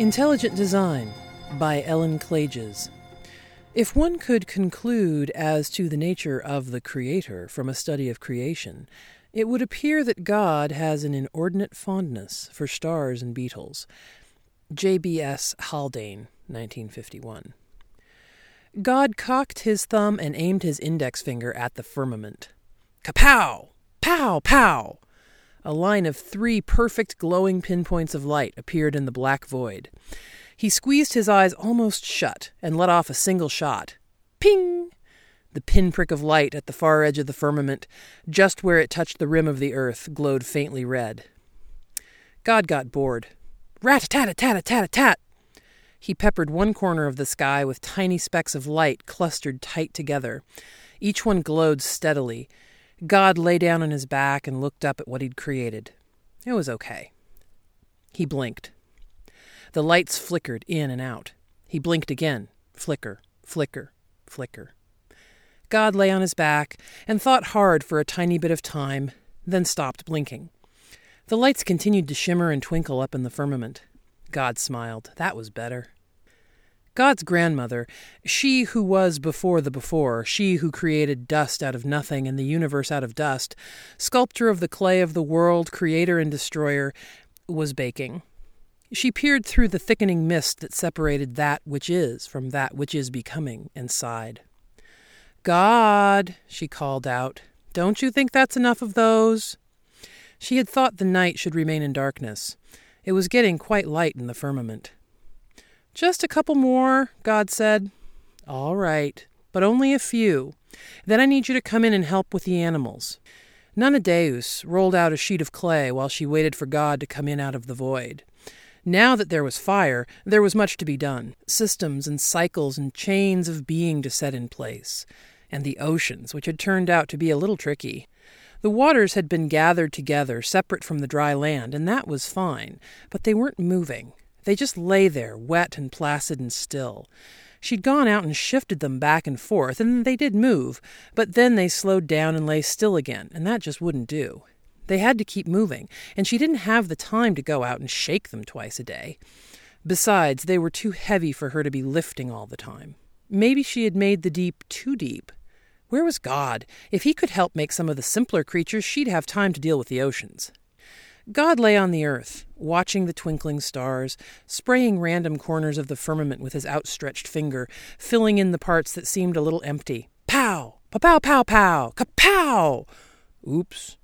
Intelligent Design by Ellen Klages. If one could conclude as to the nature of the Creator from a study of creation, it would appear that God has an inordinate fondness for stars and beetles. J.B.S. Haldane, 1951. God cocked his thumb and aimed his index finger at the firmament. Kapow! Pow! Pow! A line of three perfect glowing pinpoints of light appeared in the black void. He squeezed his eyes almost shut and let off a single shot. Ping! The pinprick of light at the far edge of the firmament, just where it touched the rim of the earth, glowed faintly red. God got bored. Rat tat tat tat tat! He peppered one corner of the sky with tiny specks of light clustered tight together. Each one glowed steadily. God lay down on his back and looked up at what he'd created. It was okay. He blinked. The lights flickered in and out. He blinked again. Flicker, flicker, flicker. God lay on his back and thought hard for a tiny bit of time, then stopped blinking. The lights continued to shimmer and twinkle up in the firmament. God smiled. That was better. God's grandmother, she who was before the before, she who created dust out of nothing and the universe out of dust, sculptor of the clay of the world, creator and destroyer, was baking. She peered through the thickening mist that separated that which is from that which is becoming, and sighed. God, she called out, don't you think that's enough of those? She had thought the night should remain in darkness. It was getting quite light in the firmament. Just a couple more, God said. All right, but only a few. Then I need you to come in and help with the animals. Nana Deus rolled out a sheet of clay while she waited for God to come in out of the void. Now that there was fire, there was much to be done systems and cycles and chains of being to set in place. And the oceans, which had turned out to be a little tricky. The waters had been gathered together, separate from the dry land, and that was fine, but they weren't moving. They just lay there, wet and placid and still. She'd gone out and shifted them back and forth, and they did move, but then they slowed down and lay still again, and that just wouldn't do. They had to keep moving, and she didn't have the time to go out and shake them twice a day. Besides, they were too heavy for her to be lifting all the time. Maybe she had made the deep too deep. Where was God? If he could help make some of the simpler creatures, she'd have time to deal with the oceans. God lay on the earth, watching the twinkling stars, spraying random corners of the firmament with his outstretched finger, filling in the parts that seemed a little empty. Pow! Pow pow pow! Kapow! Oops.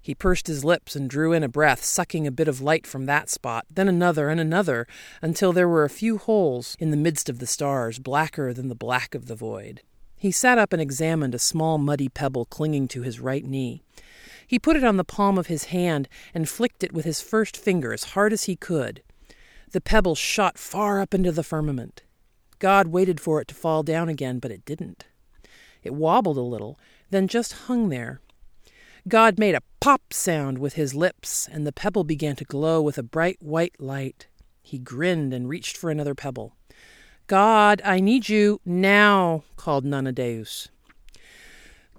He pursed his lips and drew in a breath, sucking a bit of light from that spot, then another and another, until there were a few holes in the midst of the stars, blacker than the black of the void. He sat up and examined a small muddy pebble clinging to his right knee. He put it on the palm of his hand and flicked it with his first finger as hard as he could. The pebble shot far up into the firmament. God waited for it to fall down again, but it didn't. It wobbled a little, then just hung there. God made a pop sound with his lips, and the pebble began to glow with a bright white light. He grinned and reached for another pebble. God, I need you now, called Nana Deus.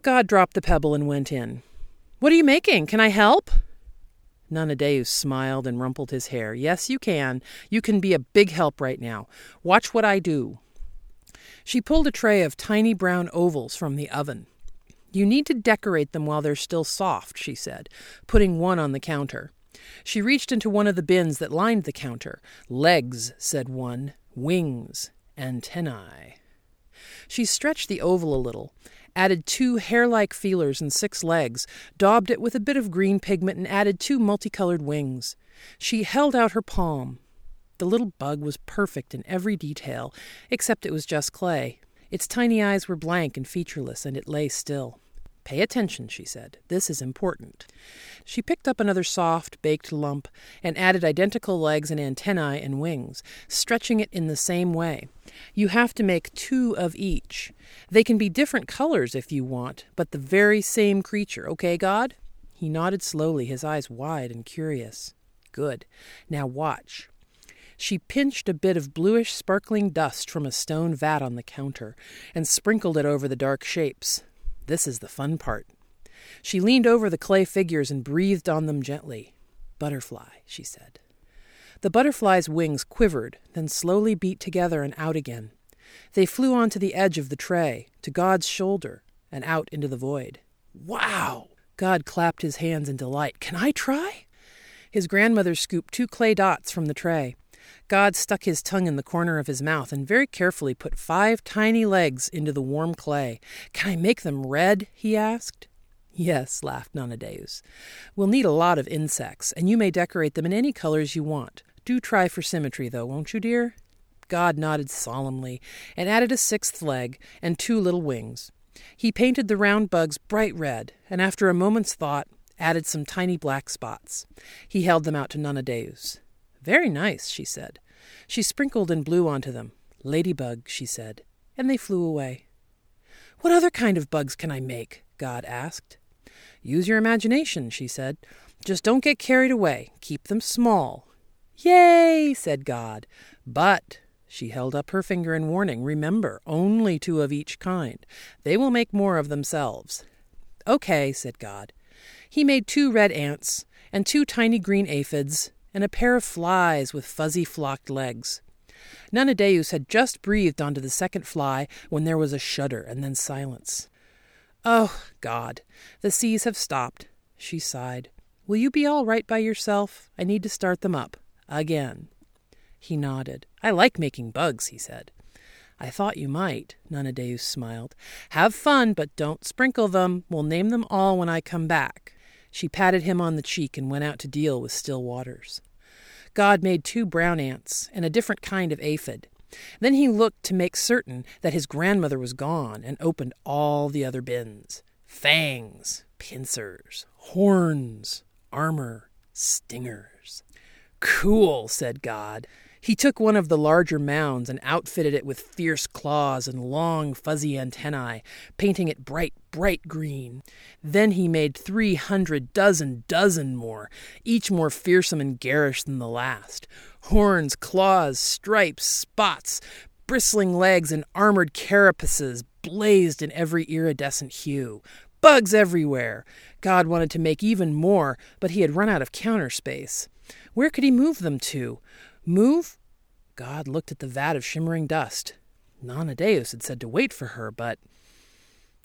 God dropped the pebble and went in. What are you making? Can I help? Nana Deus smiled and rumpled his hair. Yes, you can. You can be a big help right now. Watch what I do. She pulled a tray of tiny brown ovals from the oven. You need to decorate them while they're still soft, she said, putting one on the counter. She reached into one of the bins that lined the counter. Legs, said one. Wings. Antennae. She stretched the oval a little added two hair like feelers and six legs, daubed it with a bit of green pigment, and added two multicolored wings. She held out her palm. The little bug was perfect in every detail, except it was just clay. Its tiny eyes were blank and featureless, and it lay still. Pay attention, she said. This is important. She picked up another soft, baked lump and added identical legs and antennae and wings, stretching it in the same way. You have to make two of each. They can be different colors if you want, but the very same creature. Okay, God? He nodded slowly, his eyes wide and curious. Good. Now watch. She pinched a bit of bluish sparkling dust from a stone vat on the counter and sprinkled it over the dark shapes. This is the fun part. She leaned over the clay figures and breathed on them gently. Butterfly, she said. The butterfly's wings quivered, then slowly beat together and out again. They flew onto the edge of the tray, to God's shoulder, and out into the void. Wow! God clapped his hands in delight. Can I try? His grandmother scooped two clay dots from the tray. God stuck his tongue in the corner of his mouth and very carefully put five tiny legs into the warm clay. Can I make them red? he asked. Yes, laughed Nana Deus. We'll need a lot of insects, and you may decorate them in any colors you want. Do try for symmetry, though, won't you, dear? God nodded solemnly and added a sixth leg and two little wings. He painted the round bugs bright red, and after a moment's thought, added some tiny black spots. He held them out to Nana Deus. Very nice, she said. She sprinkled and blew onto them. Ladybug, she said, and they flew away. What other kind of bugs can I make? God asked. Use your imagination, she said. Just don't get carried away. Keep them small. Yay, said God. But, she held up her finger in warning, remember, only two of each kind. They will make more of themselves. Okay, said God. He made two red ants, and two tiny green aphids, and a pair of flies with fuzzy flocked legs. Nana Deus had just breathed onto the second fly when there was a shudder and then silence. Oh, God, the seas have stopped, she sighed. Will you be all right by yourself? I need to start them up. Again. He nodded. I like making bugs, he said. I thought you might, Nana Deus smiled. Have fun, but don't sprinkle them. We'll name them all when I come back. She patted him on the cheek and went out to deal with still waters. God made two brown ants and a different kind of aphid. Then he looked to make certain that his grandmother was gone and opened all the other bins fangs, pincers, horns, armor, stingers. Cool, said God. He took one of the larger mounds and outfitted it with fierce claws and long, fuzzy antennae, painting it bright, bright green. Then he made three hundred dozen dozen more, each more fearsome and garish than the last. Horns, claws, stripes, spots, bristling legs, and armored carapaces blazed in every iridescent hue. Bugs everywhere! God wanted to make even more, but he had run out of counter space. Where could he move them to? Move? God looked at the vat of shimmering dust. Nana Deus had said to wait for her, but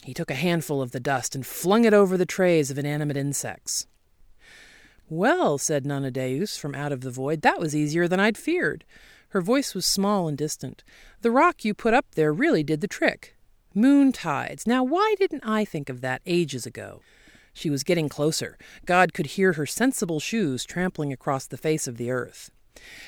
he took a handful of the dust and flung it over the trays of inanimate insects. Well, said Nana Deus from out of the void, that was easier than I'd feared. Her voice was small and distant. The rock you put up there really did the trick. Moon tides. Now, why didn't I think of that ages ago? She was getting closer. God could hear her sensible shoes trampling across the face of the earth.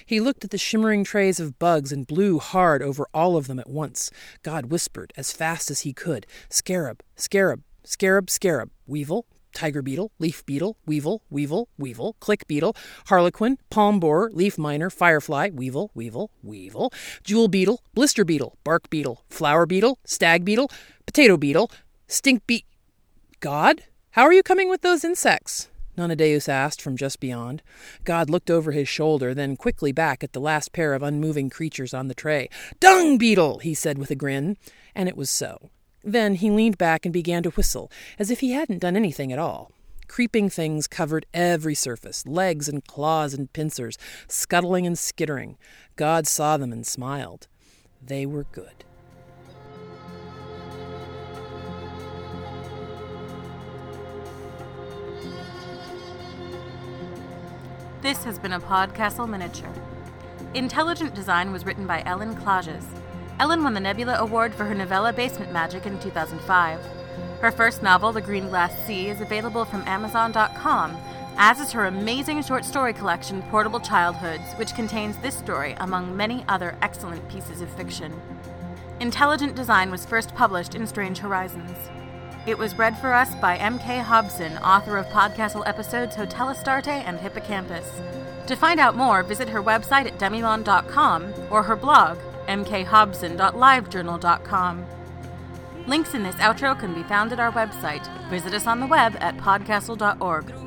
He looked at the shimmering trays of bugs and blew hard over all of them at once. God whispered as fast as he could Scarab, scarab, scarab, scarab, weevil, tiger beetle, leaf beetle, weevil, weevil, weevil, click beetle, harlequin, palm borer, leaf miner, firefly, weevil, weevil, weevil, jewel beetle, blister beetle, bark beetle, flower beetle, stag beetle, potato beetle, stink beet. God? How are you coming with those insects? Nana Deus asked from just beyond. God looked over his shoulder, then quickly back at the last pair of unmoving creatures on the tray. Dung beetle, he said with a grin. And it was so. Then he leaned back and began to whistle, as if he hadn't done anything at all. Creeping things covered every surface legs and claws and pincers, scuttling and skittering. God saw them and smiled. They were good. This has been a Podcastle miniature. Intelligent Design was written by Ellen Klages. Ellen won the Nebula Award for her novella Basement Magic in 2005. Her first novel, The Green Glass Sea, is available from Amazon.com, as is her amazing short story collection, Portable Childhoods, which contains this story among many other excellent pieces of fiction. Intelligent Design was first published in Strange Horizons. It was read for us by M.K. Hobson, author of Podcastle episodes Hotel Astarte and Hippocampus. To find out more, visit her website at demimonde.com or her blog, mkhobson.livejournal.com. Links in this outro can be found at our website. Visit us on the web at podcastle.org.